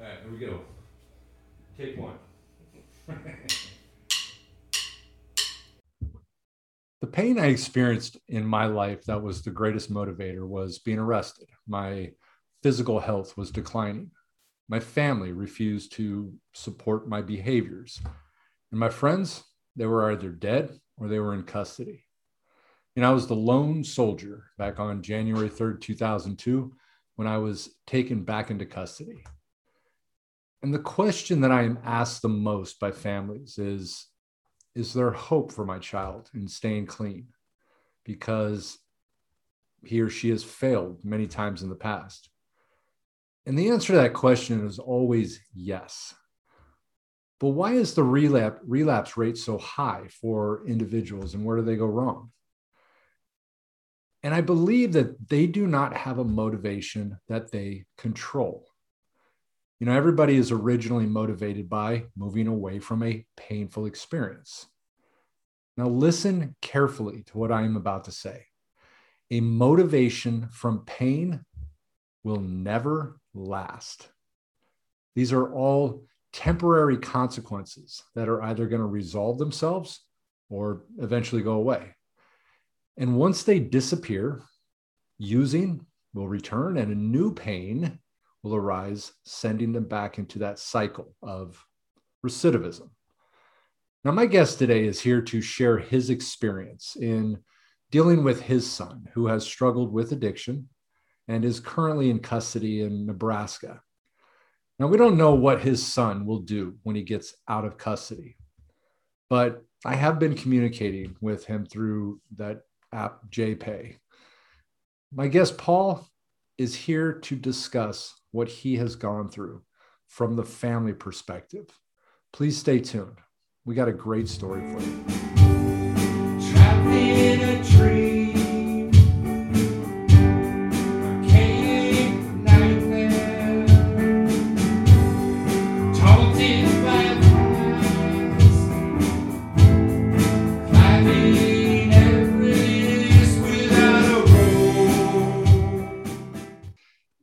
All right, here we go. Take one. the pain I experienced in my life that was the greatest motivator was being arrested. My physical health was declining. My family refused to support my behaviors. And my friends, they were either dead or they were in custody. And I was the lone soldier back on January 3rd, 2002, when I was taken back into custody. And the question that I am asked the most by families is Is there hope for my child in staying clean? Because he or she has failed many times in the past. And the answer to that question is always yes. But why is the relapse, relapse rate so high for individuals and where do they go wrong? And I believe that they do not have a motivation that they control. You know, everybody is originally motivated by moving away from a painful experience. Now, listen carefully to what I am about to say. A motivation from pain will never last. These are all temporary consequences that are either going to resolve themselves or eventually go away. And once they disappear, using will return and a new pain will arise, sending them back into that cycle of recidivism. Now, my guest today is here to share his experience in dealing with his son who has struggled with addiction and is currently in custody in Nebraska. Now, we don't know what his son will do when he gets out of custody, but I have been communicating with him through that app, JPay. My guest, Paul, is here to discuss what he has gone through from the family perspective. Please stay tuned. We got a great story for you.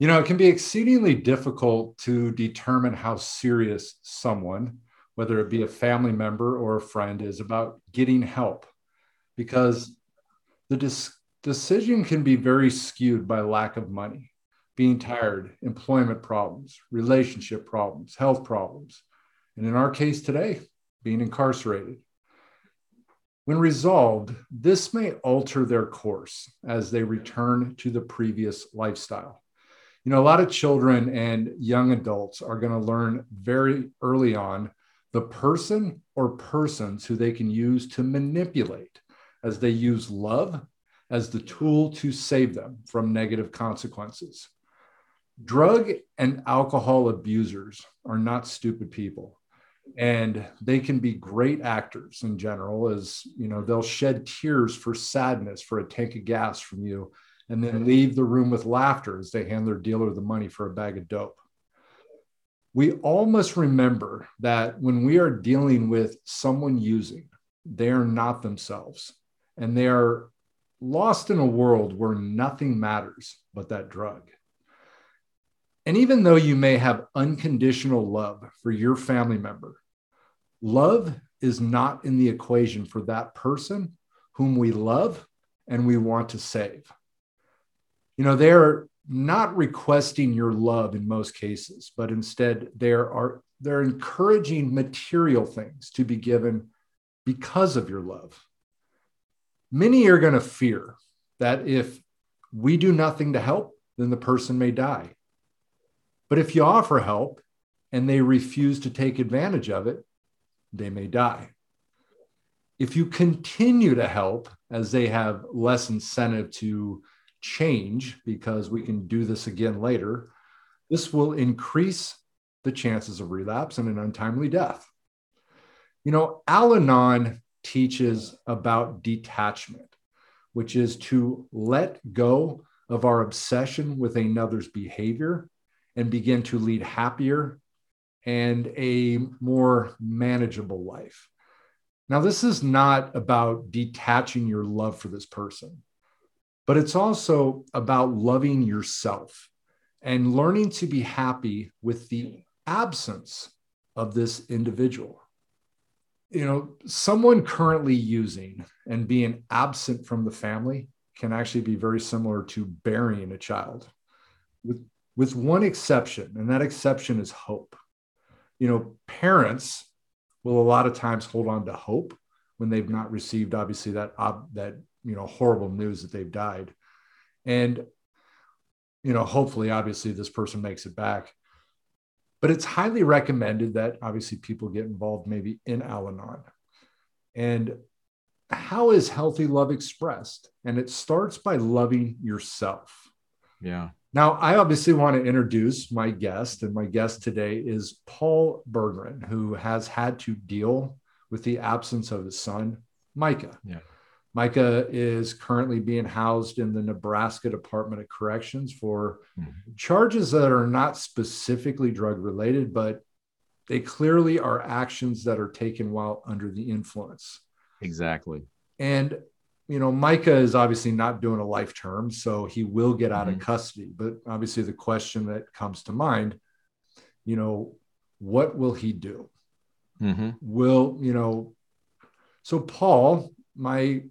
You know, it can be exceedingly difficult to determine how serious someone, whether it be a family member or a friend, is about getting help because the dis- decision can be very skewed by lack of money, being tired, employment problems, relationship problems, health problems, and in our case today, being incarcerated. When resolved, this may alter their course as they return to the previous lifestyle you know, a lot of children and young adults are going to learn very early on the person or persons who they can use to manipulate as they use love as the tool to save them from negative consequences. Drug and alcohol abusers are not stupid people and they can be great actors in general as you know they'll shed tears for sadness for a tank of gas from you and then leave the room with laughter as they hand their dealer the money for a bag of dope. We all must remember that when we are dealing with someone using, they are not themselves and they are lost in a world where nothing matters but that drug. And even though you may have unconditional love for your family member, love is not in the equation for that person whom we love and we want to save you know they're not requesting your love in most cases but instead there are they're encouraging material things to be given because of your love. Many are going to fear that if we do nothing to help then the person may die. But if you offer help and they refuse to take advantage of it they may die. If you continue to help as they have less incentive to change because we can do this again later, this will increase the chances of relapse and an untimely death. You know, Al Anon teaches about detachment, which is to let go of our obsession with another's behavior and begin to lead happier and a more manageable life. Now, this is not about detaching your love for this person but it's also about loving yourself and learning to be happy with the absence of this individual. You know, someone currently using and being absent from the family can actually be very similar to burying a child, with, with one exception, and that exception is hope. You know, parents will a lot of times hold on to hope when they've not received, obviously, that, that you know, horrible news that they've died. And, you know, hopefully, obviously, this person makes it back but it's highly recommended that obviously people get involved maybe in Al Anon. And how is healthy love expressed? And it starts by loving yourself. Yeah. Now, I obviously want to introduce my guest, and my guest today is Paul Berggren, who has had to deal with the absence of his son, Micah. Yeah. Micah is currently being housed in the Nebraska Department of Corrections for mm-hmm. charges that are not specifically drug related, but they clearly are actions that are taken while under the influence. Exactly. And, you know, Micah is obviously not doing a life term, so he will get out mm-hmm. of custody. But obviously, the question that comes to mind, you know, what will he do? Mm-hmm. Will, you know, so Paul, my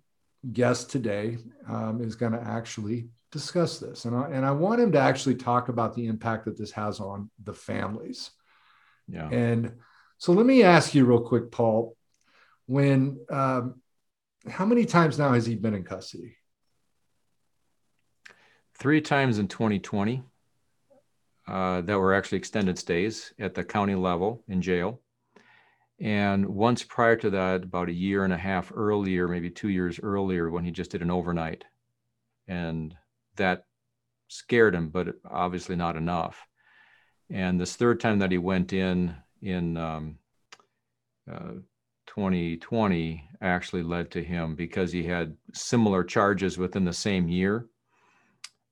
guest today um, is going to actually discuss this. And I, and I want him to actually talk about the impact that this has on the families. Yeah. And so let me ask you real quick, Paul, when, um, how many times now has he been in custody? Three times in 2020 uh, that were actually extended stays at the county level in jail. And once prior to that, about a year and a half earlier, maybe two years earlier, when he just did an overnight. And that scared him, but obviously not enough. And this third time that he went in, in um, uh, 2020, actually led to him because he had similar charges within the same year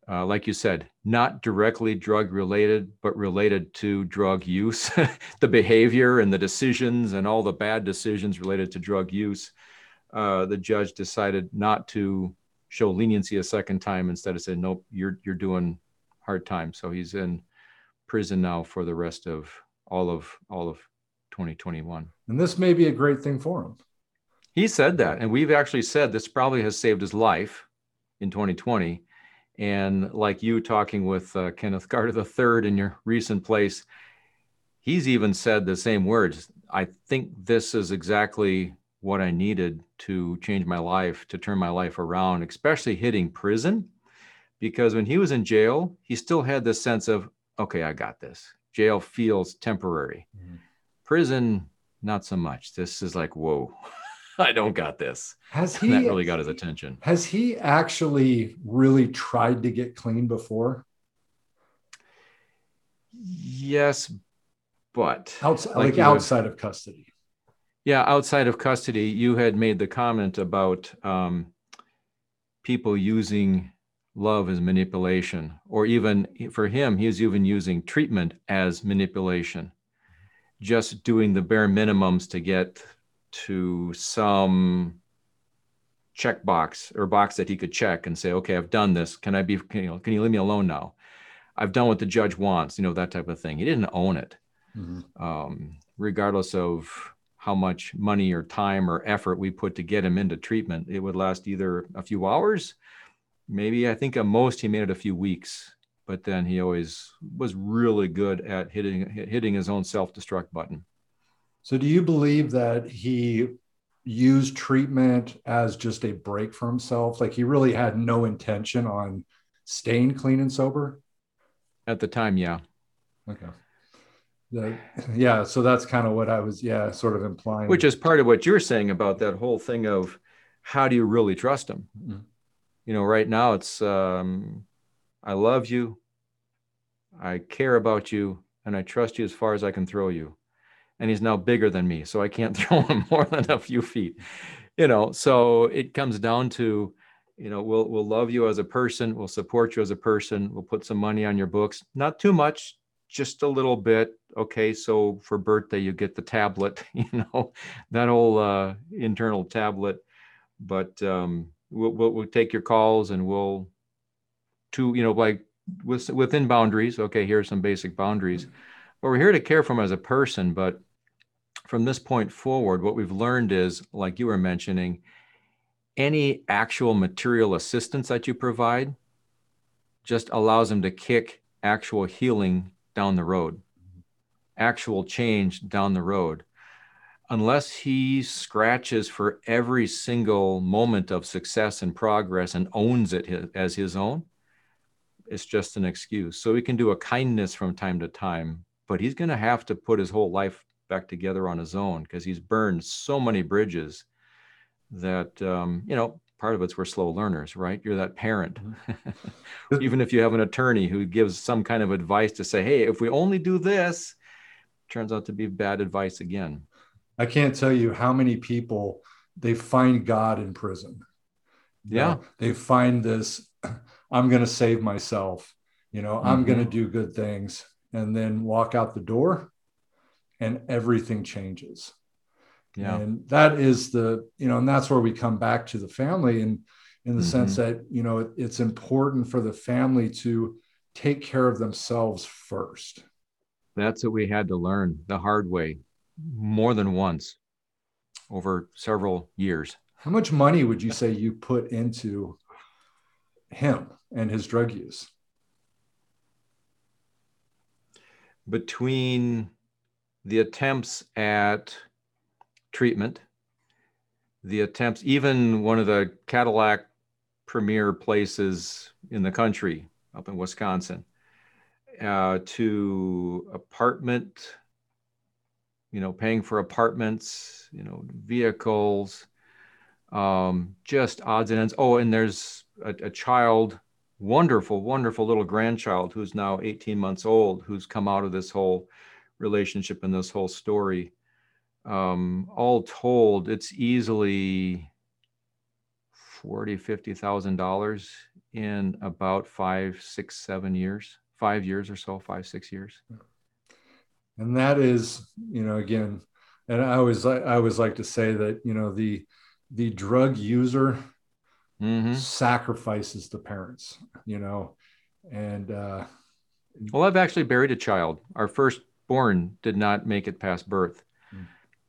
uh, like you said, not directly drug related, but related to drug use, the behavior and the decisions and all the bad decisions related to drug use. Uh, the judge decided not to show leniency a second time. Instead of saying, nope, you're, you're doing hard time. So he's in prison now for the rest of all of, all of 2021. And this may be a great thing for him. He said that. And we've actually said this probably has saved his life in 2020 and like you talking with uh, Kenneth Carter III in your recent place, he's even said the same words. I think this is exactly what I needed to change my life, to turn my life around, especially hitting prison. Because when he was in jail, he still had this sense of, okay, I got this. Jail feels temporary. Mm-hmm. Prison, not so much. This is like, whoa. I don't got this. Has he that really got his attention? Has he actually really tried to get clean before? Yes, but outside, like, like outside of custody. Yeah, outside of custody, you had made the comment about um, people using love as manipulation, or even for him, he was even using treatment as manipulation, just doing the bare minimums to get to some check box or box that he could check and say, okay, I've done this. Can I be, can you, can you leave me alone now? I've done what the judge wants, you know, that type of thing. He didn't own it, mm-hmm. um, regardless of how much money or time or effort we put to get him into treatment. It would last either a few hours, maybe I think at most he made it a few weeks, but then he always was really good at hitting hitting his own self destruct button. So, do you believe that he used treatment as just a break for himself? Like he really had no intention on staying clean and sober? At the time, yeah. Okay. The, yeah. So that's kind of what I was, yeah, sort of implying. Which is part of what you're saying about that whole thing of how do you really trust him? Mm-hmm. You know, right now it's, um, I love you, I care about you, and I trust you as far as I can throw you and he's now bigger than me, so I can't throw him more than a few feet. You know, so it comes down to, you know, we'll we'll love you as a person, we'll support you as a person, we'll put some money on your books, not too much, just a little bit. Okay, so for birthday you get the tablet, you know, that whole uh, internal tablet, but um, we'll, we'll, we'll take your calls and we'll, to you know, like with, within boundaries. Okay, here are some basic boundaries well, we're here to care for him as a person, but from this point forward, what we've learned is, like you were mentioning, any actual material assistance that you provide just allows him to kick actual healing down the road, actual change down the road. Unless he scratches for every single moment of success and progress and owns it as his own, it's just an excuse. So we can do a kindness from time to time, but he's going to have to put his whole life back together on his own because he's burned so many bridges that um, you know part of it's we're slow learners right? You're that parent. Mm-hmm. even if you have an attorney who gives some kind of advice to say hey if we only do this turns out to be bad advice again. I can't tell you how many people they find god in prison. Yeah. know, they find this i'm going to save myself. You know mm-hmm. i'm going to do good things and then walk out the door and everything changes yeah. And that is the, you know, and that's where we come back to the family and in the mm-hmm. sense that, you know, it, it's important for the family to take care of themselves first. That's what we had to learn the hard way more than once over several years. How much money would you say you put into him and his drug use? Between the attempts at treatment. The attempts, even one of the Cadillac premier places in the country up in Wisconsin, uh, to apartment, you know, paying for apartments, you know, vehicles, um, just odds and ends. Oh, and there's a, a child, wonderful, wonderful little grandchild who's now 18 months old, who's come out of this whole relationship and this whole story um, all told, it's easily forty, fifty thousand dollars in about five, six, seven years, five years or so, five, six years. And that is, you know, again, and I always I always like to say that you know the the drug user mm-hmm. sacrifices the parents, you know, and uh, well, I've actually buried a child. Our first born did not make it past birth.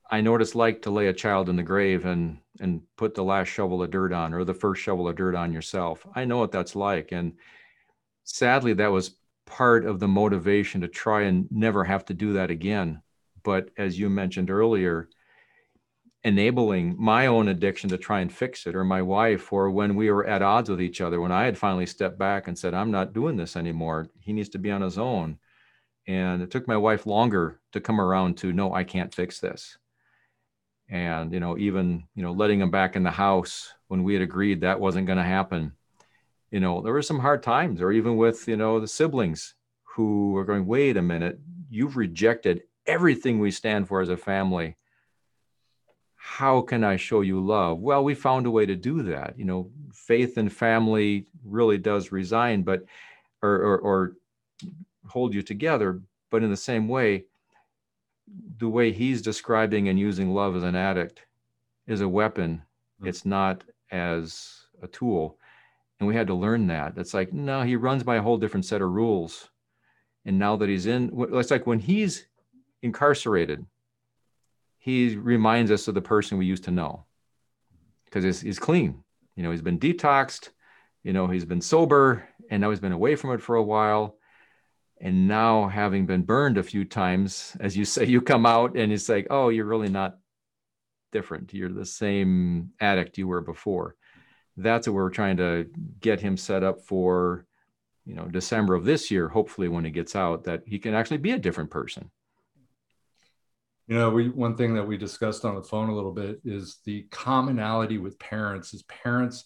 I know what it's like to lay a child in the grave and and put the last shovel of dirt on or the first shovel of dirt on yourself. I know what that's like. And sadly, that was part of the motivation to try and never have to do that again. But as you mentioned earlier, enabling my own addiction to try and fix it, or my wife, or when we were at odds with each other, when I had finally stepped back and said, I'm not doing this anymore, he needs to be on his own. And it took my wife longer to come around to, no, I can't fix this. And you know even you know letting him back in the house when we had agreed that wasn't going to happen you know there were some hard times. Or even with you know the siblings who were going wait a minute. You've rejected everything we stand for as a family how can i show you love well we found a way to do that you know faith and family really does resign but or, or, or hold you together but in the same way the way he's describing and using love as an addict is a weapon. Mm-hmm. It's not as a tool. And we had to learn that. It's like, no, he runs by a whole different set of rules. And now that he's in, it's like when he's incarcerated, he reminds us of the person we used to know. Because he's, he's clean. You know, he's been detoxed, you know, he's been sober, and now he's been away from it for a while. And now having been burned a few times as you say you come out and it's like oh you're really not different. You're the same addict you were before. That's what we're trying to get him set up for you know december of this year hopefully when he gets out that he can actually be a different person you know we one thing that we discussed on the phone a little bit is the commonality with parents is parents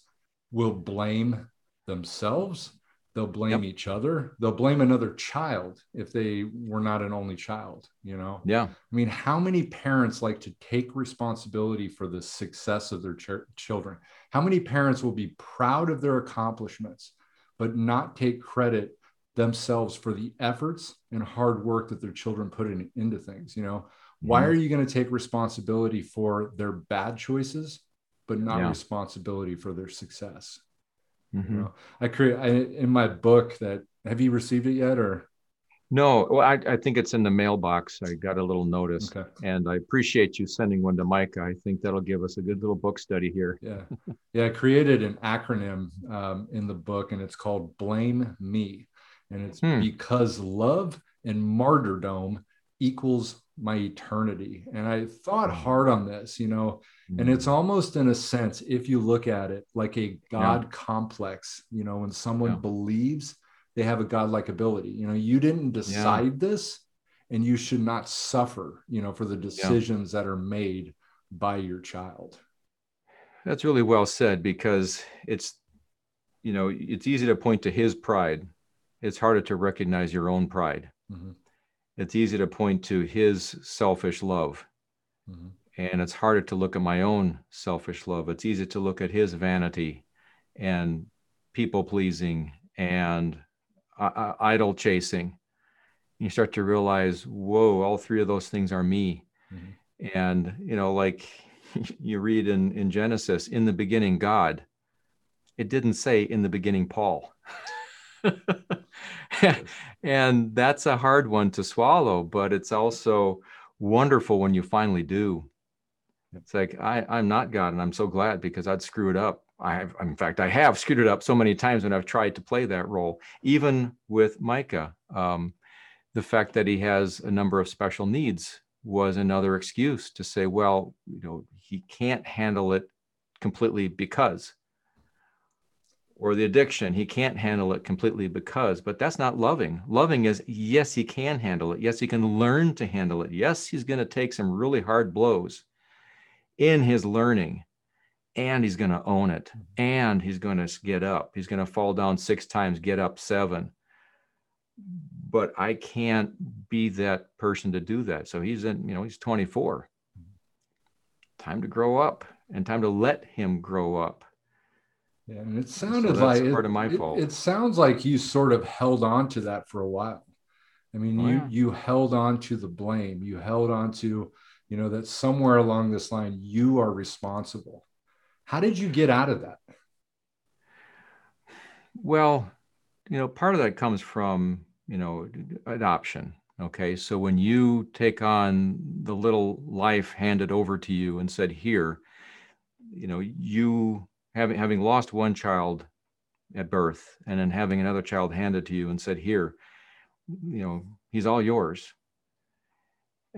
will blame themselves they'll blame yep. each other they'll blame another child if they were not an only child you know? Yeah. I mean how many parents like to take responsibility for the success of their ch- children? How many parents will be proud of their accomplishments but not take credit themselves for the efforts and hard work that their children put in, into things you know why mm-hmm. are you going to take responsibility for their bad choices but not yeah. responsibility for their success Mm-hmm. You know, I create I, in my book that have you received it yet or? No, well, I, I think it's in the mailbox. I got a little notice, Okay. and I appreciate you sending one to Micah. I think that'll give us a good little book study here. Yeah. Yeah. I created an acronym um, in the book and it's called Blame Me. And it's Hmm. because love and martyrdom equals my eternity. And I thought hard on this, you know, and it's almost in a sense, if you look at it like a God complex, you know, when someone Yeah. believes they have a godlike ability, you know, you didn't decide this and you should not suffer, you know, for the decisions that are made by your child. That's really well said because it's, you know, it's easy to point to his pride. It's harder to recognize your own pride. Mhm. It's easy to point to his selfish love. Mhm. And it's harder to look at my own selfish love. It's easy to look at his vanity and people pleasing and uh, uh, idol chasing. You start to realize, whoa, all three of those things are me. Mhm. And, you know, like you read in, in Genesis, in the beginning, God. It didn't say in the beginning, Paul. and that's a hard one to swallow, but it's also wonderful when you finally do. It's like I, I'm not God, and I'm so glad because I'd screw it up. I have, in fact, I have screwed it up so many times when I've tried to play that role. Even with Micah, um, the fact that he has a number of special needs was another excuse to say, well, you know, he can't handle it completely because, or the addiction, he can't handle it completely because, but that's not loving. Loving is, yes, he can handle it. Yes, he can learn to handle it. Yes, he's going to take some really hard blows in his learning and he's going to own it mm-hmm. and he's going to get up. He's going to fall down six times, get up seven. But I can't be that person to do that. So he's in, you know, he's 24. Mm-hmm. Time to grow up and time to let him grow up. Yeah, and it sounded so like part it, of my it- fault. It, sounds like you sort of held on to that for a while. I mean, Oh, you yeah. you held on to the blame. You held on to, you know, that somewhere along this line you are responsible. How did you get out of that? Well, you know, part of that comes from, you know, adoption. Okay. So when you take on the little life handed over to you and said, here, you know, you having having lost one child at birth and then having another child handed to you and said, here, you know, he's all yours.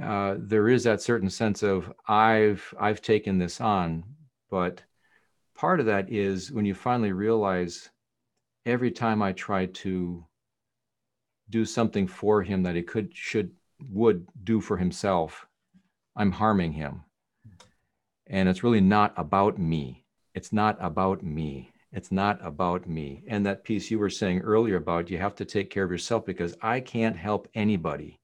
Uh, there is that certain sense of I've I've taken this on, but part of that is when you finally realize every time I try to do something for him that he could, should, would do for himself, I'm harming him. And it's really not about me. It's not about me. It's not about me. And that piece you were saying earlier about you have to take care of yourself because I can't help anybody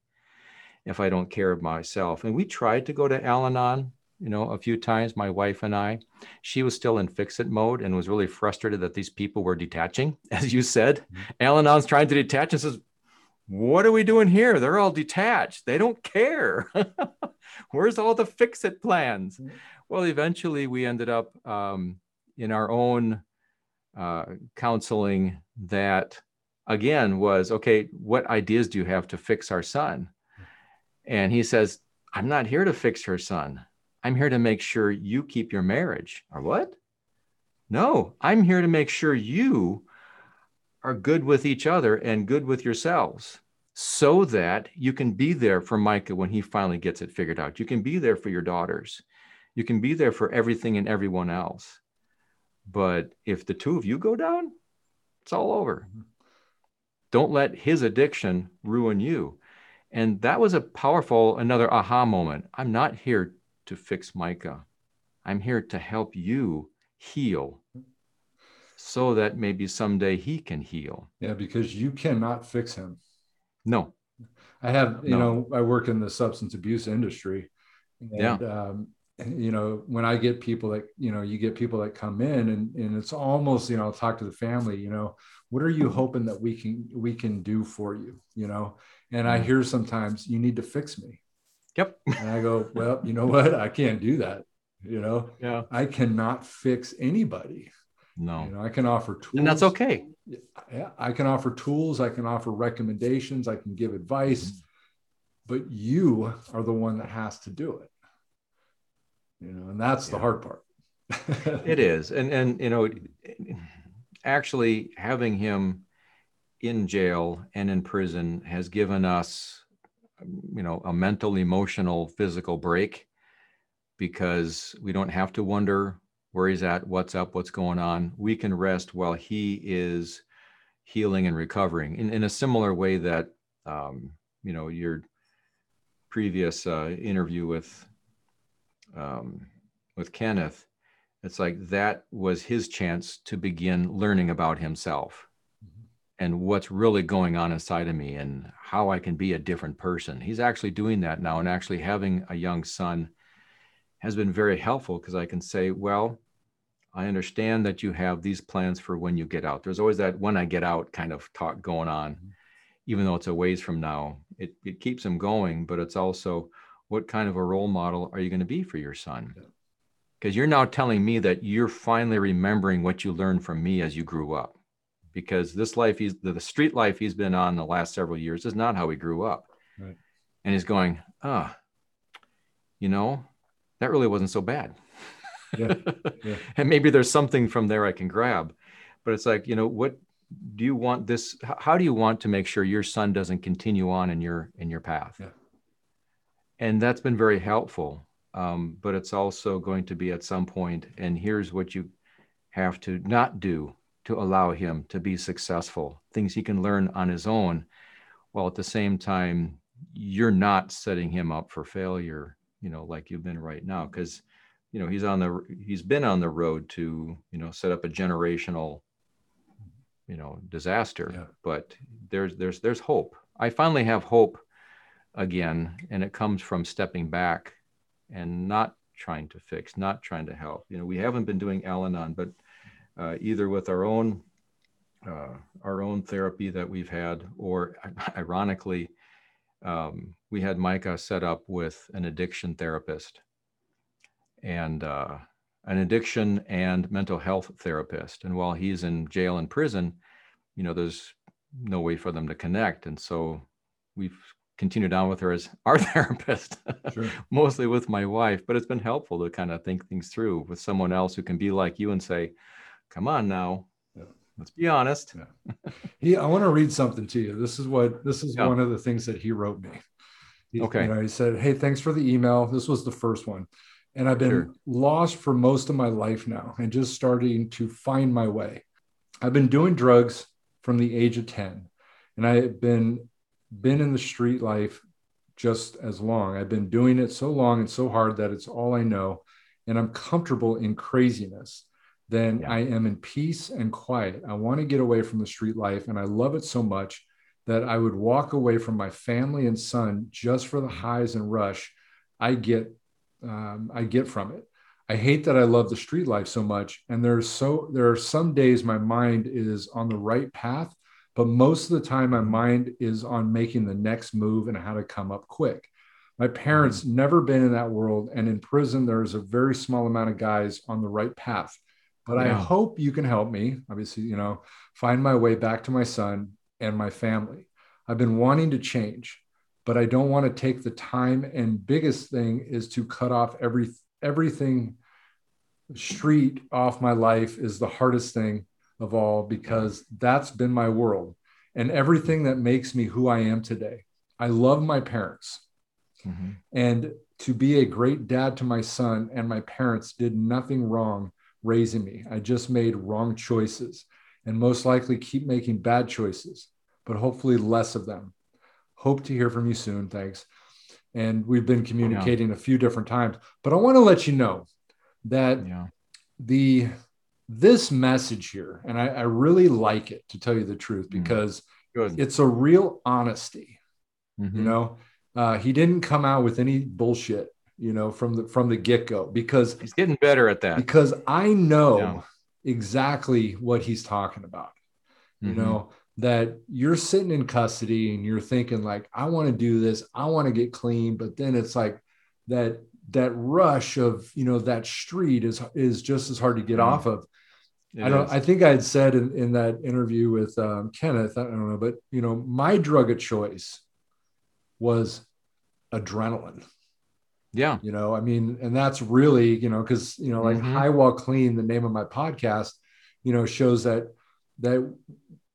if I don't care of myself. And we tried to go to Al Anon, you know, a few times, my wife and I. She was still in fix it mode and was really frustrated that these people were detaching, as you said. Mm-hmm. Al Anon's trying to detach and says, What are we doing here? They're all detached. They don't care. Where's all the fix it plans? Mm-hmm. Well, eventually we ended up um, in our own uh, counseling that, again, was okay, what ideas do you have to fix our son? And he says, I'm not here to fix her son. I'm here to make sure you keep your marriage. Or what? No, I'm here to make sure you are good with each other and good with yourselves so that you can be there for Micah when he finally gets it figured out. You can be there for your daughters. You can be there for everything and everyone else. But if the two of you go down, it's all over. Don't let his addiction ruin you. And that was a powerful, another aha moment. I'm not here to fix Micah. I'm here to help you heal so that maybe someday he can heal. Yeah, because you cannot fix him. No. I have, you No. know, I work in the substance abuse industry. And, Yeah. um, you know, when I get people that, you know, you get people that come in and, and it's almost, you know, I'll talk to the family, you know, what are you hoping that we can, we can do for you, you know? And I Mhm. hear sometimes you need to fix me. Yep. And I go, well, you know what? I can't do that. You know, Yeah. I cannot fix anybody. No. You know, I can offer tools. And that's okay. Yeah, I can offer tools, I can offer recommendations, I can give advice, mm-hmm. but you are the one that has to do it. You know, and that's yeah. the hard part. it is. And and you know, actually having him in jail and in prison has given us you know a mental emotional physical break because we don't have to wonder where he's at what's up what's going on we can rest while he is healing and recovering in, in a similar way that um, you know your previous uh, interview with um, with kenneth it's like that was his chance to begin learning about himself mm-hmm. and what's really going on inside of me and how I can be a different person. He's actually doing that now and actually having a young son has been very helpful because I can say, well, I understand that you have these plans for when you get out. There's always that when I get out kind of talk going on, mm-hmm. even though it's a ways from now. It, it keeps him going, but it's also what kind of a role model are you going to be for your son? Because you're now telling me that you're finally remembering what you learned from me as you grew up because this life he's the, street life he's been on the last several years is not how he grew up right. and he's going ah oh, you know that really wasn't so bad yeah. yeah. and maybe there's something from there i can grab but it's like you know what do you want this how do you want to make sure your son doesn't continue on in your in your path yeah. And that's been very helpful um, but it's also going to be at some point, and here's what you have to not do to allow him to be successful, things he can learn on his own, while at the same time, you're not setting him up for failure, you know, like you've been right now. Because, you know, he's on the, he's been on the road to, you know, set up a generational, you know, disaster. Yeah. But there's, there's, there's hope. I finally have hope again, and it comes from stepping back and not trying to fix, not trying to help. You know, we haven't been doing Al-Anon, but uh, either with our own uh, our own therapy that we've had, or ironically, um, we had Micah set up with an addiction therapist and uh, an addiction and mental health therapist. And while he's in jail and prison, you know, there's no way for them to connect. And so we've continued on with her as our therapist, sure. mostly with my wife. But it's been helpful to kind of think things through with someone else who can be like you and say, "Come on now, yeah. let's be honest." Yeah. he, I want to read something to you. This is what this is yeah. one of the things that he wrote me. He, okay. You know, he said, "Hey, thanks for the email. This was the first one." And I've been sure. lost for most of my life now and just starting to find my way. I've been doing drugs from the age of 10, and I've been been in the street life just as long. I've been doing it so long and so hard that it's all I know. And I'm comfortable in craziness. Then yeah. I am in peace and quiet. I want to get away from the street life. And I love it so much that I would walk away from my family and son just for the highs and rush I get um, I get from it. I hate that I love the street life so much. And there's so there are some days my mind is on the right path but most of the time, my mind is on making the next move and how to come up quick. My parents mm-hmm. never been in that world, and in prison, there's a very small amount of guys on the right path. But yeah. I hope you can help me. Obviously, you know, find my way back to my son and my family. I've been wanting to change, but I don't want to take the time. And biggest thing is to cut off every everything street off my life is the hardest thing of all because that's been my world and everything that makes me who I am today. I love my parents. Mm-hmm. And to be a great dad to my son and my parents did nothing wrong raising me. I just made wrong choices and most likely keep making bad choices, but hopefully less of them. Hope to hear from you soon. Thanks. And we've been communicating yeah. a few different times, but I want to let you know that yeah. the this message here, and I, I, really like it to tell you the truth mm-hmm. because mm-hmm. it's a real honesty. Mm-hmm. You know, uh, he didn't come out with any bullshit. You know, from the from the get go because he's getting better at that. Because I know yeah. exactly what he's talking about. You mm-hmm. know that you're sitting in custody and you're thinking like, I want to do this, I want to get clean, but then it's like that that rush of you know that street is is just as hard to get mm-hmm. off of It I don't. Is. I think I had said in, in that interview with um, Kenneth. I don't know, but you know, my drug of choice was adrenaline. Yeah. You know, I mean, and that's really, you know, because, you know, like mm-hmm. High Wall Clean, the name of my podcast, you know, shows that, that,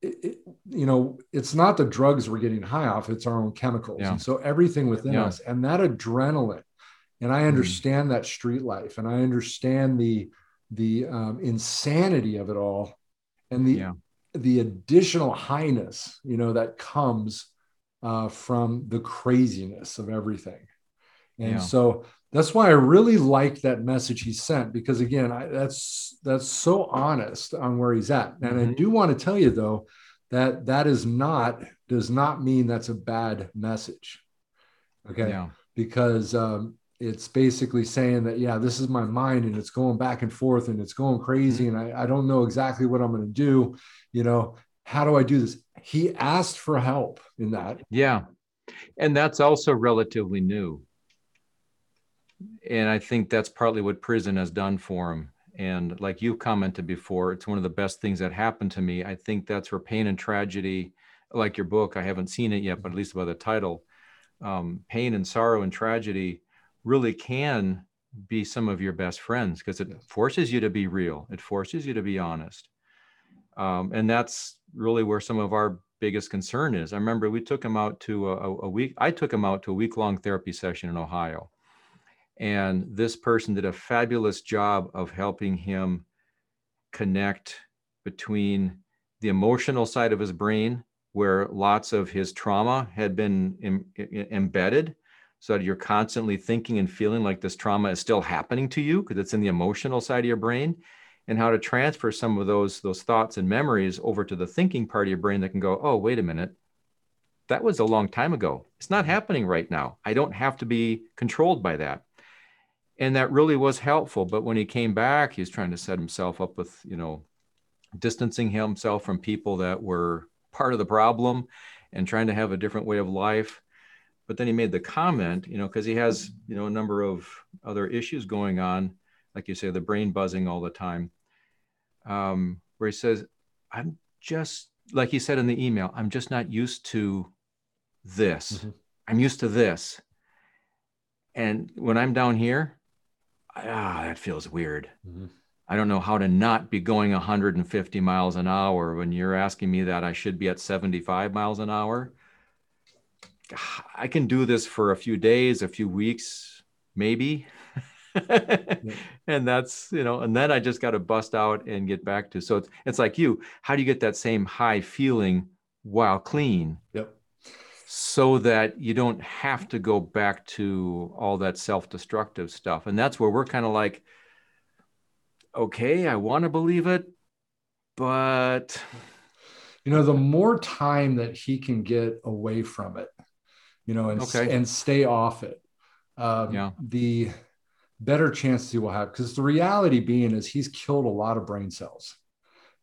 it, it, you know, it's not the drugs we're getting high off, it's our own chemicals. Yeah. And so everything within yeah. us and that adrenaline, and I mm-hmm. understand that street life and I understand the, the um, insanity of it all and the, yeah. the additional highness, you know, that comes uh, from the craziness of everything. And yeah. so that's why I really like that message he sent because again, I, that's that's so honest on where he's at. And mm-hmm. I do want to tell you though that that is not does not mean that's a bad message. Okay, yeah. because um, it's basically saying that yeah, this is my mind and it's going back and forth and it's going crazy mm-hmm. and I, I don't know exactly what I'm going to do. You know, how do I do this? He asked for help in that. Yeah, and that's also relatively new and I think that's partly what prison has done for him. And like you commented before, it's one of the best things that happened to me. I think that's where pain and tragedy, like your book, I haven't seen it yet, but at least by the title, um, pain and sorrow and tragedy really can be some of your best friends because it forces you to be real. It forces you to be honest. Um, and that's really where some of our biggest concern is. I remember we took him out to a, a week. I took him out to a week long therapy session in Ohio and this person did a fabulous job of helping him connect between the emotional side of his brain, where lots of his trauma had been Im- embedded. So that you're constantly thinking and feeling like this trauma is still happening to you because it's in the emotional side of your brain, and how to transfer some of those those thoughts and memories over to the thinking part of your brain that can go, oh, wait a minute, that was a long time ago. It's not mm-hmm. happening right now. I don't have to be controlled by that and that really was helpful but when he came back he was trying to set himself up with you know distancing himself from people that were part of the problem and trying to have a different way of life but then he made the comment you know because he has you know a number of other issues going on like you say the brain buzzing all the time um, where he says i'm just like he said in the email i'm just not used to this mm-hmm. i'm used to this and when i'm down here ah, that feels weird. Mm-hmm. I don't know how to not be going 150 miles an hour when you're asking me that I should be at 75 miles an hour. I can do this for a few days, a few weeks, maybe. And that's, you know, and then I just got to bust out and get back to. So it's, it's like you, how do you get that same high feeling while clean? Yep so that you don't have to go back to all that self-destructive stuff and that's where we're kind of like okay i want to believe it but you know the more time that he can get away from it you know and, okay. and stay off it um, yeah. the better chances he will have because the reality being is he's killed a lot of brain cells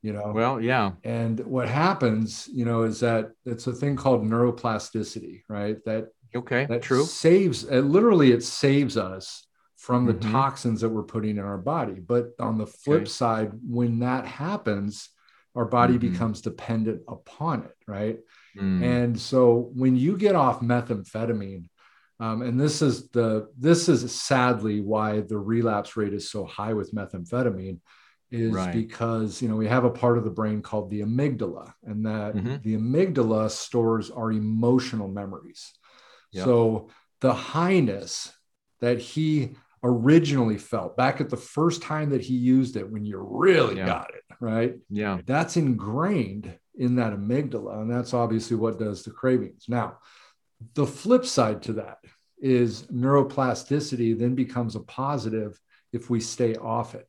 you know well yeah and what happens you know is that it's a thing called neuroplasticity right that okay that true saves it literally it saves us from the mm-hmm. toxins that we're putting in our body but on the flip okay. side when that happens our body mm-hmm. becomes dependent upon it right mm. and so when you get off methamphetamine um, and this is the this is sadly why the relapse rate is so high with methamphetamine is right. because you know we have a part of the brain called the amygdala and that mm-hmm. the amygdala stores our emotional memories yep. so the highness that he originally felt back at the first time that he used it when you really yeah. got it right yeah that's ingrained in that amygdala and that's obviously what does the cravings now the flip side to that is neuroplasticity then becomes a positive if we stay off it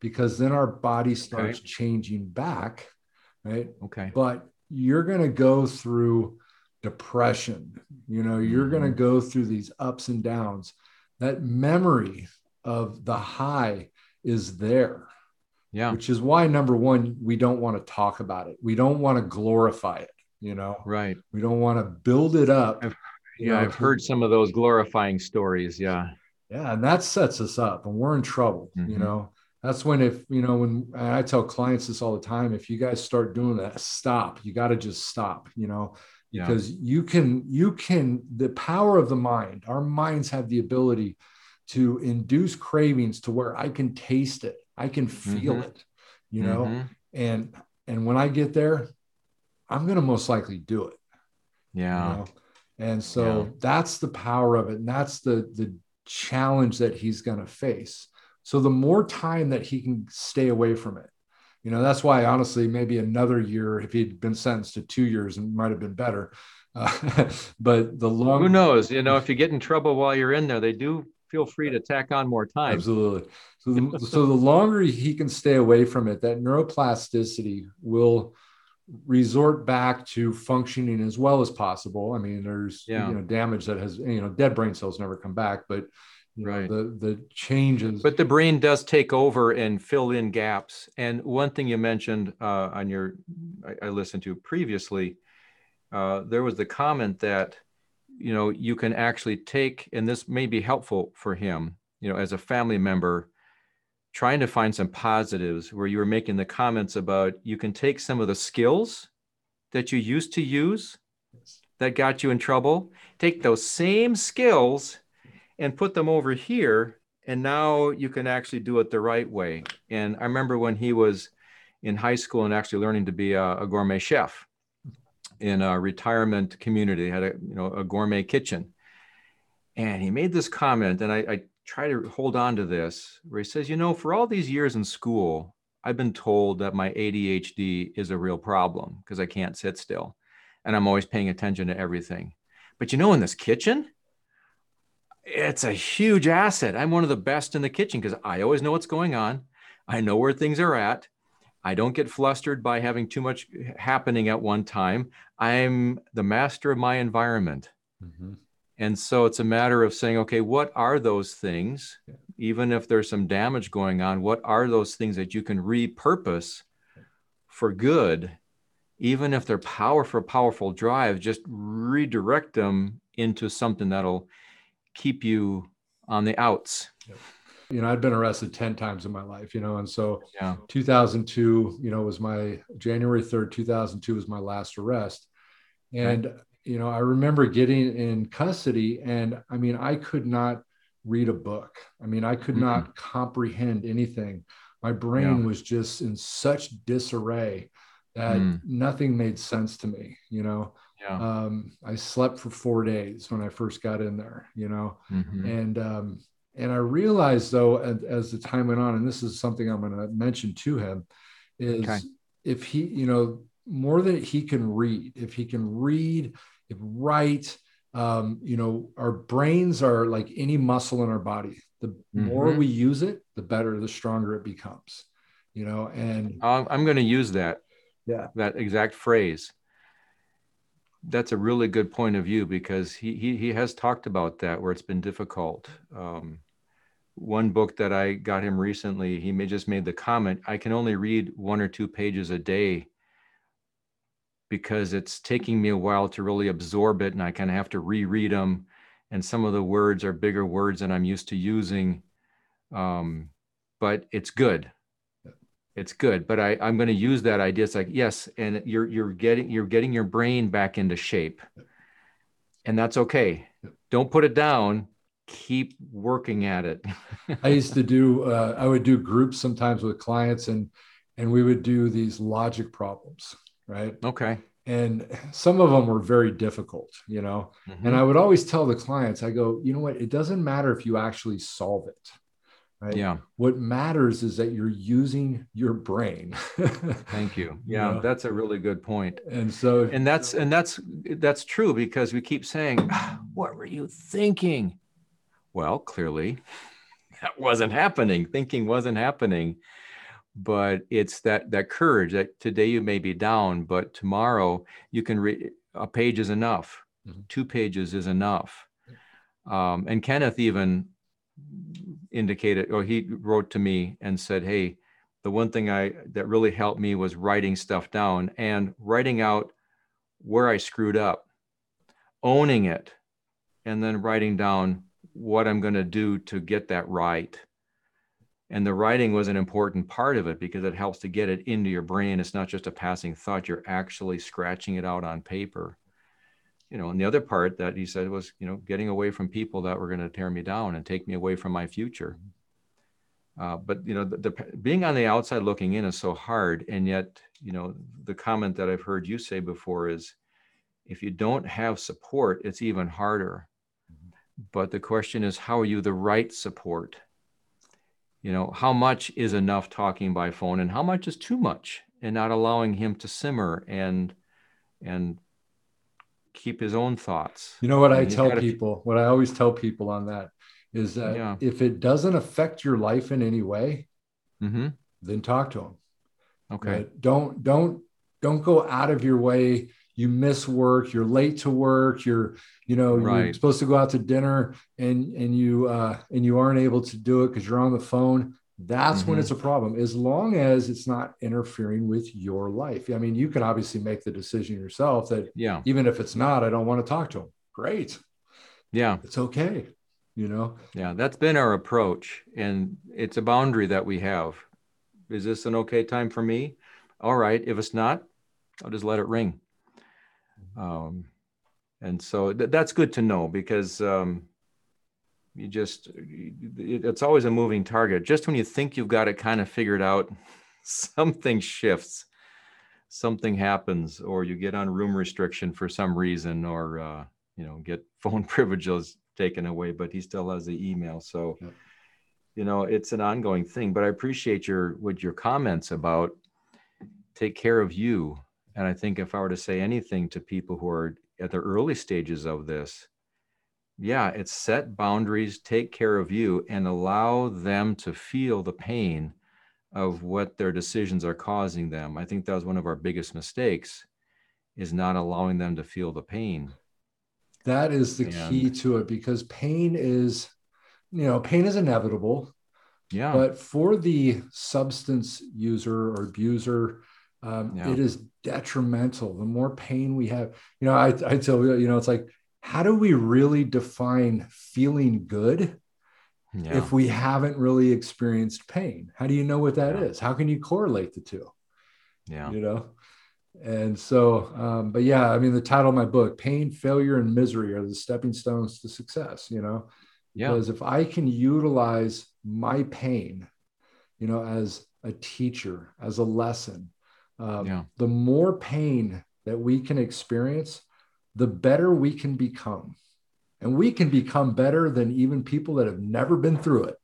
because then our body starts okay. changing back, right? Okay. But you're going to go through depression. You know, you're mm-hmm. going to go through these ups and downs. That memory of the high is there. Yeah. Which is why number one, we don't want to talk about it. We don't want to glorify it, you know. Right. We don't want to build it up. I've, yeah, know, I've heard some of those glorifying stories. Yeah. Yeah, and that sets us up and we're in trouble, mm-hmm. you know that's when if you know when i tell clients this all the time if you guys start doing that stop you got to just stop you know because yeah. you can you can the power of the mind our minds have the ability to induce cravings to where i can taste it i can feel mm-hmm. it you know mm-hmm. and and when i get there i'm going to most likely do it yeah you know? and so yeah. that's the power of it and that's the the challenge that he's going to face so the more time that he can stay away from it, you know, that's why honestly, maybe another year, if he'd been sentenced to two years, and might have been better. Uh, but the long who knows, you know, if you get in trouble while you're in there, they do feel free to tack on more time. Absolutely. So the, so the longer he can stay away from it, that neuroplasticity will resort back to functioning as well as possible. I mean, there's yeah. you know damage that has you know dead brain cells never come back, but right know, the the changes but the brain does take over and fill in gaps and one thing you mentioned uh, on your I, I, listened to previously uh, there was the comment that you know you can actually take and this may be helpful for him you know as a family member trying to find some positives where you were making the comments about you can take some of the skills that you used to use that got you in trouble take those same skills and put them over here. And now you can actually do it the right way. And I remember when he was in high school and actually learning to be a, a gourmet chef in a retirement community, had a you know a gourmet kitchen. And he made this comment, and I, I try to hold on to this, where he says, you know, for all these years in school, I've been told that my ADHD is a real problem because I can't sit still and I'm always paying attention to everything. But you know, in this kitchen, it's a huge asset. I'm one of the best in the kitchen because I always know what's going on. I know where things are at. I don't get flustered by having too much happening at one time. I'm the master of my environment. Mm-hmm. And so it's a matter of saying, okay, what are those things? Yeah. Even if there's some damage going on, what are those things that you can repurpose for good? Even if they're powerful, powerful drive, just redirect them into something that'll keep you on the outs. You know, I'd been arrested 10 times in my life, you know, and so yeah. 2002, you know, was my January 3rd, 2002 was my last arrest. And, right. you know, I remember getting in custody and I mean, I could not read a book. I mean, I could mm-hmm. not comprehend anything. My brain yeah. was just in such disarray that mm. nothing made sense to me, you know. Yeah. Um, I slept for four days when I first got in there, you know, mm-hmm. and um, and I realized though, as, as, the time went on, and this is something I'm going to mention to him, is okay. if he, you know, more than he can read, if he can read, if write, um, you know, our brains are like any muscle in our body. The mm-hmm. more we use it, the better, the stronger it becomes, you know. And I'm going to use that. Yeah. That exact phrase that's a really good point of view because he he, he has talked about that where it's been difficult. Um, one book that I got him recently, he may just made the comment, I can only read one or two pages a day because it's taking me a while to really absorb it and I kind of have to reread them. And some of the words are bigger words than I'm used to using. Um, but it's good. It's good but I, i'm going to use that idea it's like yes and you're you're getting you're getting your brain back into shape. And that's okay. Don't put it down keep working at it i used to do uh, i would do groups sometimes with clients and and we would do these logic problems right okay and some of them were very difficult you know mm-hmm. and i would always tell the clients i go you know what it doesn't matter if you actually solve it Right? Yeah. What matters is that you're using your brain. Thank you. Yeah, you know? that's a really good point. And so and that's and that's that's true because we keep saying, ah, "What were you thinking?" Well, clearly that wasn't happening. Thinking wasn't happening. But it's that that courage that today you may be down, but tomorrow you can read a page is enough. Mm-hmm. Two pages is enough. Um, and Kenneth even indicated, or he wrote to me and said, "Hey, the one thing I that really helped me was writing stuff down and writing out where I screwed up, owning it, and then writing down what I'm going to do to get that right." and the writing was an important part of it because it helps to get it into your brain it's not just a passing thought you're actually scratching it out on paper you know and the other part that he said was you know getting away from people that were going to tear me down and take me away from my future uh, but you know the, the, being on the outside looking in is so hard and yet you know the comment that i've heard you say before is if you don't have support it's even harder. But the question is how are you the right support you know how much is enough talking by phone and how much is too much and not allowing him to simmer and and keep his own thoughts you know what i tell people what i always tell people on that is that yeah. if it doesn't affect your life in any way mm-hmm. then talk to him okay but don't don't don't go out of your way you miss work you're late to work you're you know right. you're supposed to go out to dinner and and you uh and you aren't able to do it because you're on the phone. That's mm-hmm. when it's a problem. As long as it's not interfering with your life. I mean you can obviously make the decision yourself that yeah. even if it's not i don't want to talk to him great. Yeah. It's okay you know? Yeah that's been our approach and it's a boundary that we have. Is this an okay time for me? All right if it's not i'll just let it ring um, and so th- that's good to know because um, you just it's always a moving target. Just when you think you've got it kind of figured out something shifts. Something happens or you get on room restriction for some reason or uh, you know get phone privileges taken away but he still has the email. So yeah. you know it's an ongoing thing but i appreciate your with your comments about. Take care of you and I think if I were to say anything to people who are at the early stages of this, yeah, it's set boundaries, take care of you, and allow them to feel the pain of what their decisions are causing them. I think that was one of our biggest mistakes is not allowing them to feel the pain. That is the and, key to it because pain is, you know, pain is inevitable. Yeah. But for the substance user or abuser, um, yeah. it is detrimental the more pain we have you know I, I tell you you know it's like how do we really define feeling good yeah. if we haven't really experienced pain how do you know what that yeah. is? how can you correlate the two yeah you know and so um, but yeah i mean the title of my book pain failure and misery are the stepping stones to success you know yeah. because if i can utilize my pain you know as a teacher as a lesson um, yeah. the more pain that we can experience, the better we can become. And we can become better than even people that have never been through it.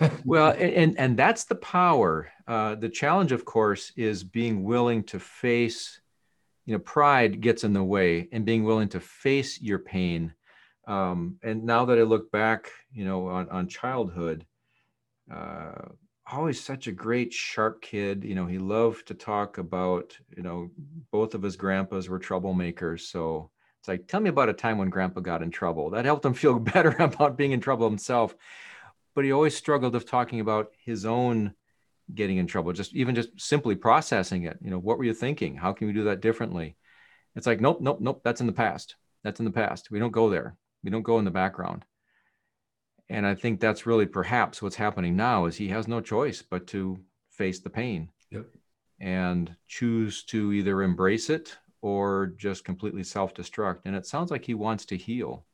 well, and and that's the power. Uh, the challenge, of course, is being willing to face. You know, pride gets in the way, and being willing to face your pain. Um, and now that I look back, you know, on on childhood, uh, always such a great sharp kid you know he loved to talk about you know both of his grandpas were troublemakers so it's like tell me about a time when grandpa got in trouble. That helped him feel better about being in trouble himself but he always struggled with talking about his own getting in trouble just even just simply processing it you know what were you thinking? How can we do that differently? It's like nope nope nope that's in the past that's in the past we don't go there we don't go in the background and I think that's really perhaps what's happening now is he has no choice but to face the pain yep. and choose to either embrace it or just completely self-destruct. And it sounds like he wants to heal.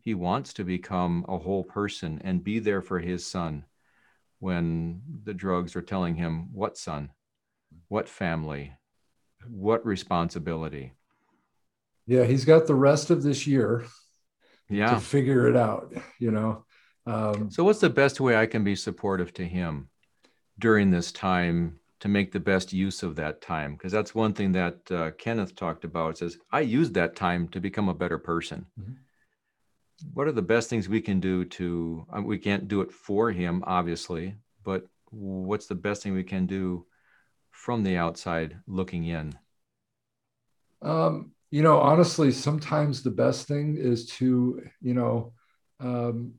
He wants to become a whole person and be there for his son when the drugs are telling him what son, what family, what responsibility. Yeah, he's got the rest of this year yeah. to figure it out, you know. Um, so, what's the best way I can be supportive to him during this time to make the best use of that time? Because that's one thing that uh, Kenneth talked about. Says, I used that time to become a better person. Mm-hmm. What are the best things we can do to, uh, we can't do it for him, obviously, but what's the best thing we can do from the outside looking in? Um, you know, honestly, sometimes the best thing is to, you know, um,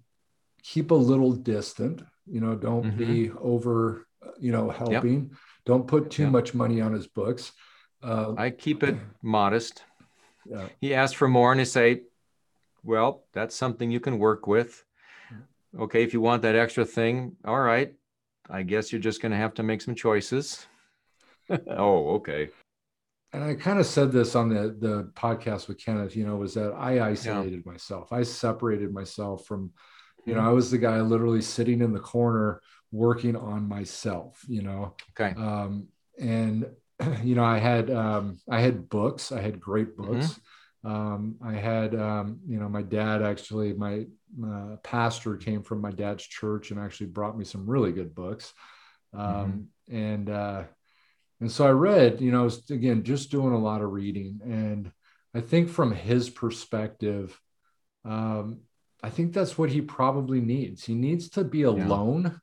keep a little distant you know don't mm-hmm. be over you know helping yep. don't put too yep. much money on his books uh, i keep it modest yeah. he asked for more and i say well that's something you can work with okay if you want that extra thing all right I guess you're just going to have to make some choices. oh, okay. And I kind of said this on the the podcast with Kenneth, you know, was that I isolated yeah. myself. I separated myself from, you know. I was the guy literally sitting in the corner working on myself, you know. Okay. Um, and you know, I had um, I had books. I had great mm-hmm. books. Mm-hmm. Um, I had um, you know, my dad actually, my uh, pastor came from my dad's church and actually brought me some really good books. Um, mm-hmm. And uh, and so I read, you know, again, just doing a lot of reading, and I think from his perspective, um, I think that's what he probably needs. He needs to be alone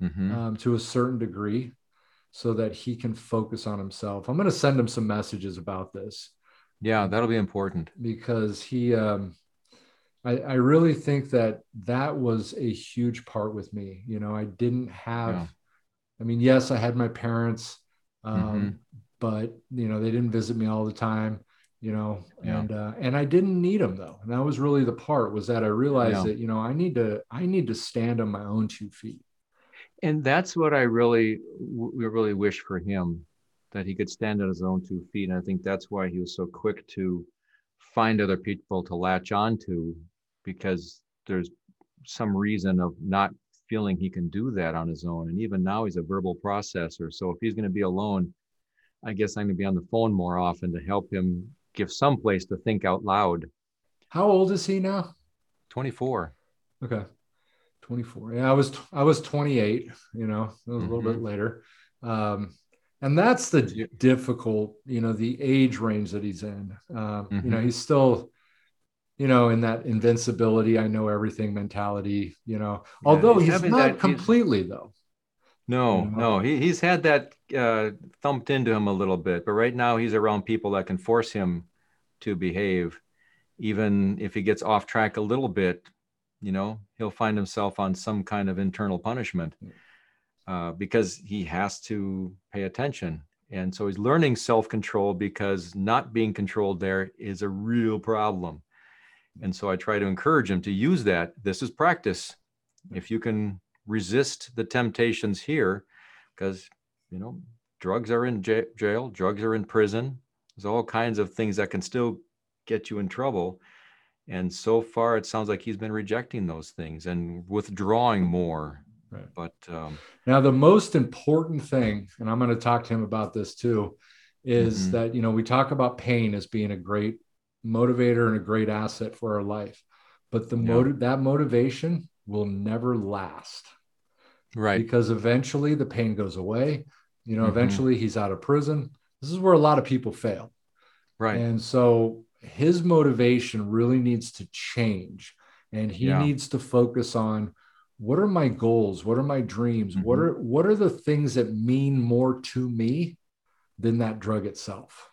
yeah. mm-hmm. um, to a certain degree so that he can focus on himself. I'm going to send him some messages about this. Yeah, that'll be important because he, um, I, I really think that that was a huge part with me. You know, I didn't have, yeah. I mean, yes, I had my parents, um, mm-hmm. but you know, they didn't visit me all the time. You know, yeah. and uh, and I didn't need them though, and that was really the part was that I realized yeah. that you know I need to I need to stand on my own two feet and that's what I really, we really wish for him that he could stand on his own two feet. And I think that's why he was so quick to find other people to latch onto because there's some reason of not feeling he can do that on his own. And even now he's a verbal processor. So if he's going to be alone, I guess I'm going to be on the phone more often to help him give some place to think out loud. How old is he now? 24. Okay. 24 yeah i was i was 28 you know it was a little mm-hmm. bit later um, and that's the difficult you know the age range that he's in um, mm-hmm. you know mm-hmm. he's still you know in that invincibility i know everything mentality you know yeah, although he's, he's not that, completely he's, though no no he, he's had that uh, thumped into him a little bit but right now he's around people that can force him to behave. Even if he gets off track a little bit you know he'll find himself on some kind of internal punishment uh, because he has to pay attention. And so he's learning self-control because not being controlled there is a real problem. And so i try to encourage him to use that. This is practice. If you can resist the temptations here because you know drugs are in j- jail drugs are in prison there's all kinds of things that can still get you in trouble and so far it sounds like he's been rejecting those things and withdrawing more right. but um, now the most important thing and i'm going to talk to him about this too is mm-hmm. that you know we talk about pain as being a great motivator and a great asset for our life but the yeah. motive that motivation will never last. Right. Because eventually the pain goes away. You know mm-hmm. eventually he's out of prison. This is where a lot of people fail. Right. And so his motivation really needs to change. And he yeah. needs to focus on what are my goals? What are my dreams? Mm-hmm. what are what are the things that mean more to me than that drug itself?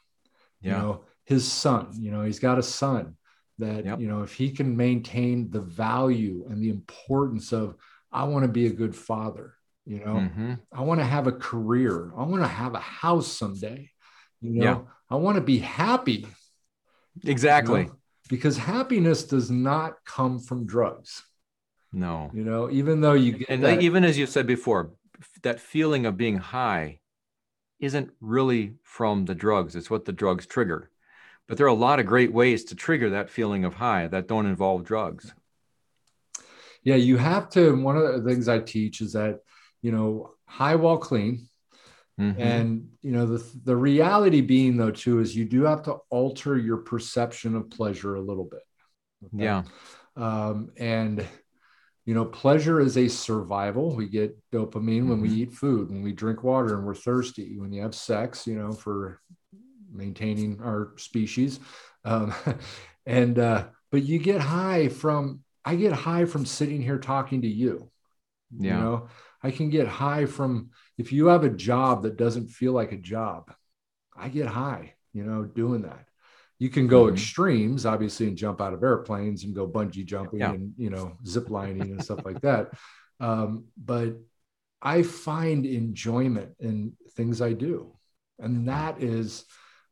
Yeah. you know his son you know he's got a son that yep. you know if he can maintain the value and the importance of i want to be a good father you know mm-hmm. i want to have a career i want to have a house someday you know yeah. i want to be happy Exactly. You know? Because happiness does not come from drugs. No. You know, even though you get and that, even as you said before, that feeling of being high isn't really from the drugs. It's what the drugs trigger. But there are a lot of great ways to trigger that feeling of high that don't involve drugs. Yeah, you have to. One of the things I teach is that, you know, high while clean, Mm-hmm. And you know the the reality being though too is you do have to alter your perception of pleasure a little bit. Okay? Yeah. Um, and you know pleasure is a survival. We get dopamine mm-hmm. when we mm-hmm. eat food, when we drink water, and we're thirsty. When you have sex, you know for maintaining our species. Um, and uh, but you get high from I get high from sitting here talking to you. Yeah. You know, I can get high from if you have a job that doesn't feel like a job, I get high, you know, doing that. You can go mm-hmm. extremes, obviously, and jump out of airplanes and go bungee jumping yeah. and, you know, zip lining and stuff like that. Um, but I find enjoyment in things I do. And that is,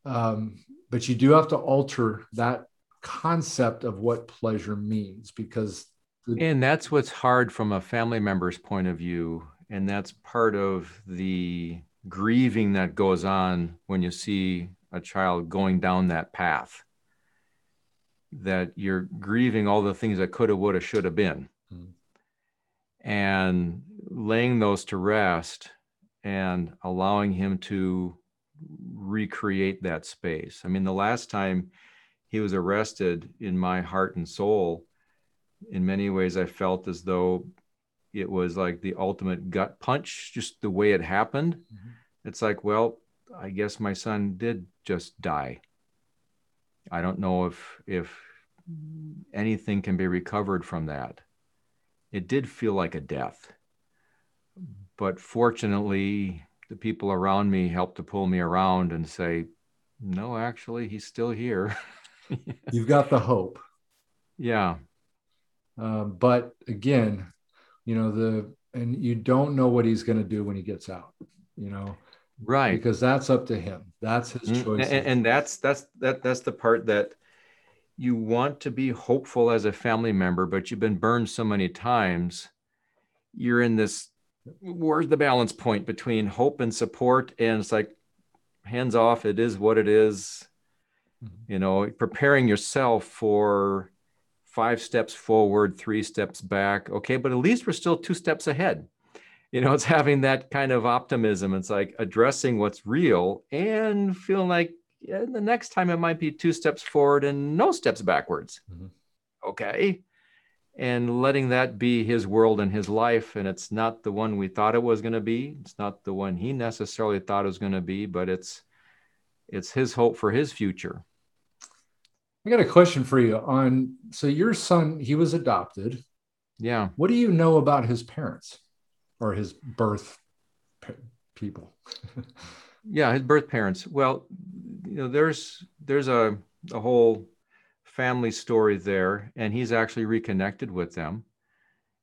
um, but you do have to alter that concept of what pleasure means because and that's what's hard from a family member's point of view and that's part of the grieving that goes on when you see a child going down that path that you're grieving all the things that could have would have should have been mm-hmm. and laying those to rest and allowing him to recreate that space. I mean the last time he was arrested in my heart and soul in many ways i felt as though it was like the ultimate gut punch just the way it happened. Mm-hmm. it's like well i guess my son did just die. I don't know if if anything can be recovered from that. It did feel like a death. But fortunately the people around me help to pull me around and say no actually he's still here. You've got the hope. Yeah. Um, but again you know the and you don't know what he's going to do when he gets out you know? Right. Because that's up to him. That's his mm, choice and, and that's that's that that's the part that you want to be hopeful as a family member but you've been burned so many times you're in this where's the balance point between hope and support and it's like hands off it is what it is. Mm-hmm. you know preparing yourself for five steps forward three steps back okay but at least we're still two steps ahead you know it's having that kind of optimism it's like addressing what's real and feeling like yeah, the next time it might be two steps forward and no steps backwards mm-hmm. okay and letting that be his world and his life and it's not the one we thought it was going to be. It's not the one he necessarily thought it was going to be but it's it's his hope for his future. I got a question for you on so your son he was adopted. Yeah. What do you know about his parents or his birth people? Yeah his birth parents. Well you know there's there's a a whole family story there, and he's actually reconnected with them.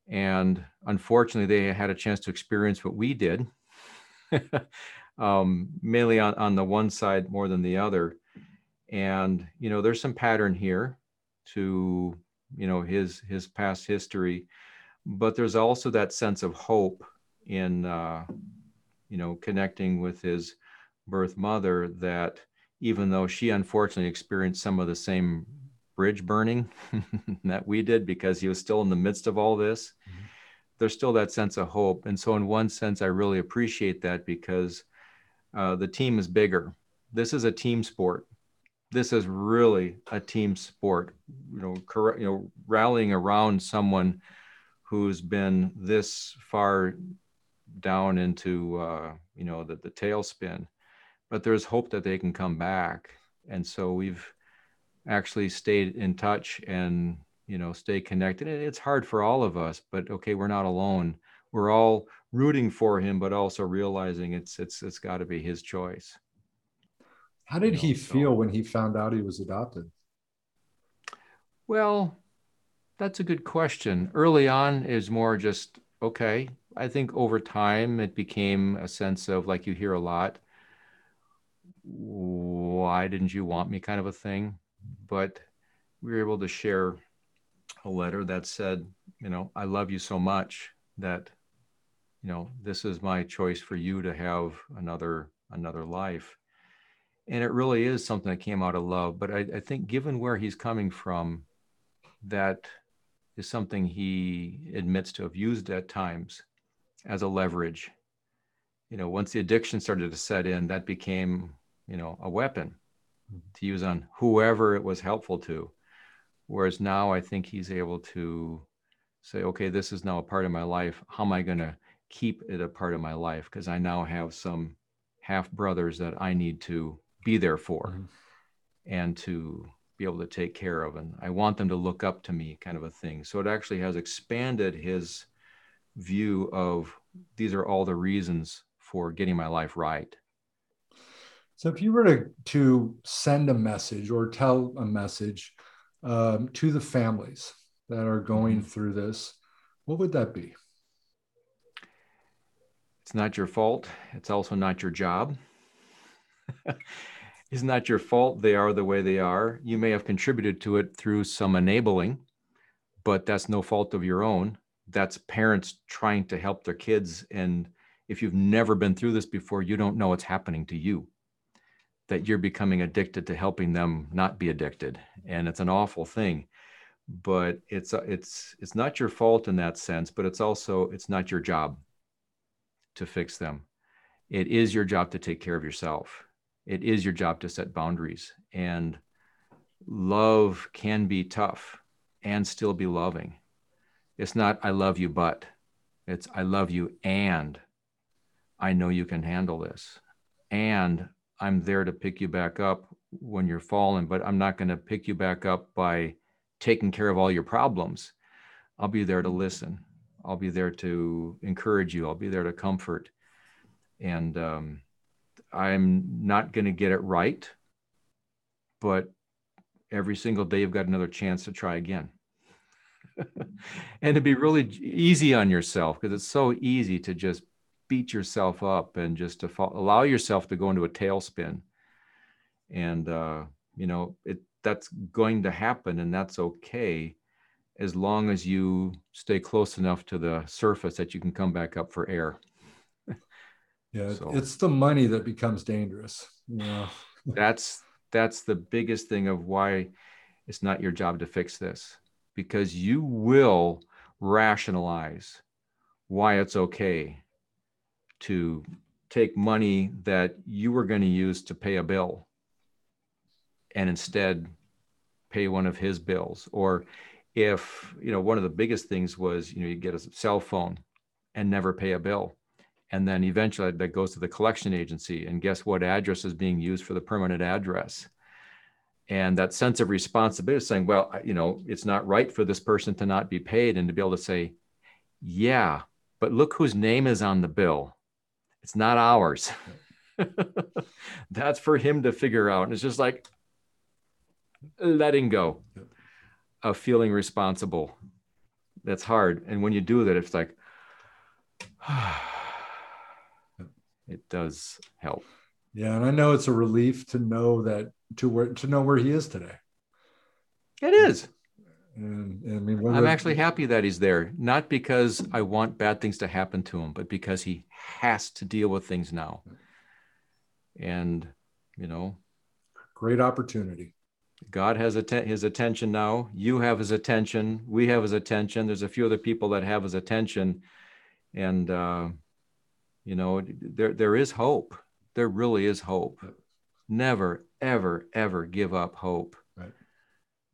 And unfortunately, they had a chance to experience what we did, um, mainly on, on the one side more than the other. And you know, there's some pattern here to you know his his past history, but there's also that sense of hope in uh, you know connecting with his birth mother that even though she unfortunately experienced some of the same bridge burning that we did because he was still in the midst of all this. Mm-hmm. There's still that sense of hope. And so, in one sense, I really appreciate that because uh, the team is bigger. This is a team sport. This is really a team sport. You know, cor- you know, rallying around someone who's been this far down into uh, you know the, the tailspin, but there's hope that they can come back. And so we've actually stayed in touch and you know stay connected. And it's hard for all of us but okay we're not alone. We're all rooting for him but also realizing it's it's it's got to be his choice. How did you know, he feel so. when he found out he was adopted? Well that's a good question. Early on is more just okay i think over time it became a sense of like you hear a lot why didn't you want me? kind of a thing but we were able to share a letter that said, you know, I love you so much that, you know, this is my choice for you to have another another life. And it really is something that came out of love. But I, I think given where he's coming from, that is something he admits to have used at times as a leverage. You know, once the addiction started to set in, that became, you know, a weapon to use on whoever it was helpful to. Whereas now I think he's able to say, okay, this is now a part of my life. How am I going to keep it a part of my life? Because I now have some half brothers that I need to be there for mm-hmm. and to be able to take care of. And I want them to look up to me, kind of a thing. So it actually has expanded his view of these are all the reasons for getting my life right. So, if you were to, to send a message or tell a message um, to the families that are going mm-hmm. through this, what would that be? It's not your fault. It's also not your job. it's not your fault they are the way they are. You may have contributed to it through some enabling, but that's no fault of your own. that's parents trying to help their kids and if you've never been through this before you don't know what's happening to you that you're becoming addicted to helping them not be addicted. And it's an awful thing but it's uh, it's it's not your fault in that sense but it's also it's not your job to fix them. It is your job to take care of yourself. It is your job to set boundaries. And love can be tough and still be loving. It's not i love you but. It's i love you and i know you can handle this. And i'm there to pick you back up when you're falling but i'm not going to pick you back up by taking care of all your problems. I'll be there to listen. I'll be there to encourage you. I'll be there to comfort. And um, i'm not going to get it right but every single day you've got another chance to try again. And to be really easy on yourself because it's so easy to just beat yourself up and just to fall, allow yourself to go into a tailspin. And uh, you know it that's going to happen and that's okay as long as you stay close enough to the surface that you can come back up for air. Yeah so, it's the money that becomes dangerous yeah that's that's the biggest thing of why it's not your job to fix this because you will rationalize why it's okay to take money that you were going to use to pay a bill and instead pay one of his bills. Or if you know one of the biggest things was you know you get a cell phone and never pay a bill. And then eventually that goes to the collection agency and guess what address is being used for the permanent address? And that sense of responsibility saying well you know it's not right for this person to not be paid and to be able to say yeah but look whose name is on the bill it's not ours that's for him to figure out and it's just like letting go of feeling responsible. That's hard. And when you do that, it's like, it does help. Yeah. And I know it's a relief to know that, to where, to know where he is today. It is. And, and I mean, I'm actually happy that he's there, not because I want bad things to happen to him, but because he has to deal with things now. And, you know, great opportunity. God has his attention now. You have his attention. We have his attention. There's a few other people that have his attention, and uh, you know there there is hope. There really is hope. Never, ever, ever give up hope. Right.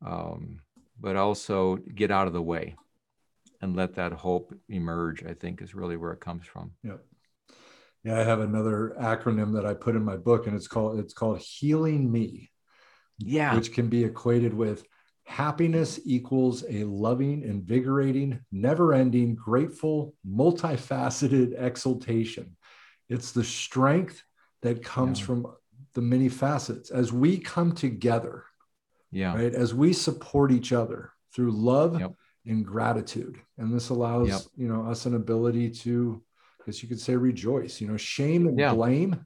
Um, but also get out of the way and let that hope emerge. I think is really where it comes from. Yeah. Yeah, I have another acronym that I put in my book, and it's called it's called Healing Me yeah. which can be equated with happiness equals a loving, invigorating, never ending, grateful, multifaceted exultation. It's the strength that comes yeah. from the many facets as we come together. Yeah. Right. As we support each other through love yep. and gratitude. And this allows, yep. you know, us an ability to, as you could say, rejoice. You know, shame and yeah. blame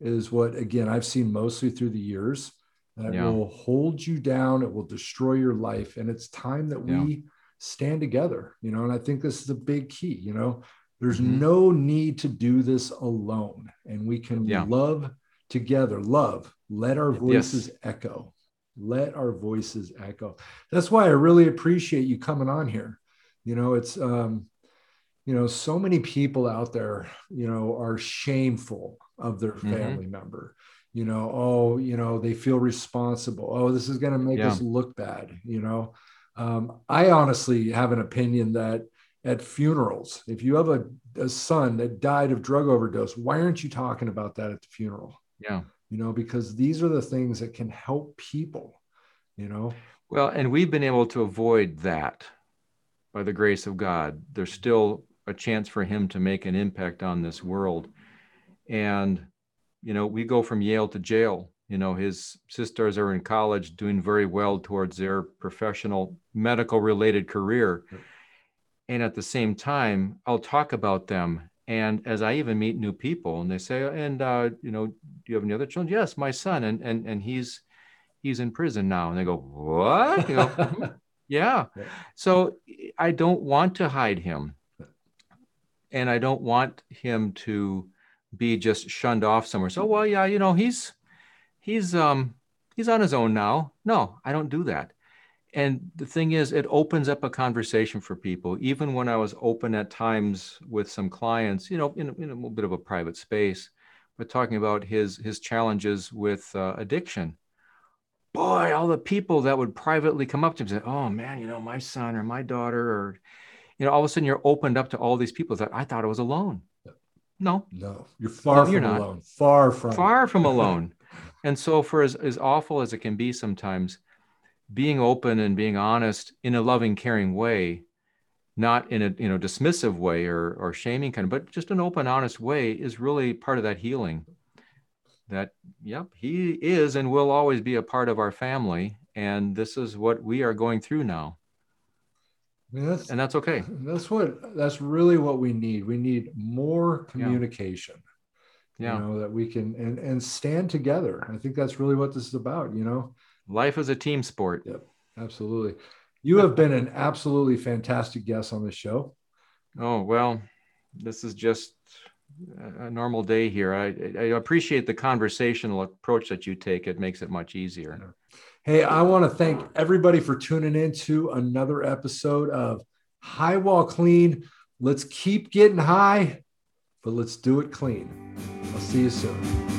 is what, again, I've seen mostly through the years that yeah. will hold you down it will destroy your life and it's time that yeah. we stand together you know and i think this is a big key you know there's mm-hmm. no need to do this alone and we can love together love let our voices yes. echo let our voices echo that's why i really appreciate you coming on here you know it's um you know so many people out there you know are shameful of their mm-hmm. family mm-hmm. member you know oh you know they feel responsible oh this is going to make yeah. us look bad you know um, i honestly have an opinion that at funerals if you have a, a son that died of drug overdose why aren't you talking about that at the funeral yeah you know because these are the things that can help people you know well and we've been able to avoid that by the grace of god there's still a chance for him to make an impact on this world and you know, we go from Yale to jail. You know, his sisters are in college doing very well towards their professional medical related career. And at the same time, I'll talk about them. And as I even meet new people and they say, and, uh, you know, do you have any other children? Yes, my son. And, and, and he's, he's in prison now. And they go, what? You know, Yeah. Yeah. So I don't want to hide him. And I don't want him to be just shunned off somewhere. So, well, yeah, you know, he's he's um he's on his own now. No, I don't do that. And the thing is, it opens up a conversation for people. Even when I was open at times with some clients, you know, in, in a little bit of a private space, but talking about his his challenges with uh, addiction. Boy, all the people that would privately come up to him and say, "Oh man, you know, my son or my daughter," or you know, all of a sudden you're opened up to all these people that I thought I was alone. No, No, you're far No, you're from not. alone. Far from. far from alone. and so, for as, as awful as it can be sometimes, being open and being honest in a loving, caring way, not in a you know dismissive way or or shaming kind of, but just an open, honest way is really part of that healing. That yep, he is and will always be a part of our family, and this is what we are going through now, I mean, that's and that's okay. that's what that's really what we need. We need more communication. Yeah, You know that we can and and stand together. I think that's really what this is about. You know. Life is a team sport. Yep, absolutely. You have been an absolutely fantastic guest on this show. Oh, well, this is just a normal day here. I, I appreciate the conversational approach that you take. It makes it much easier. Hey, I want to thank everybody for tuning in to another episode of High While Clean. Let's keep getting high, but let's do it clean. I'll see you soon.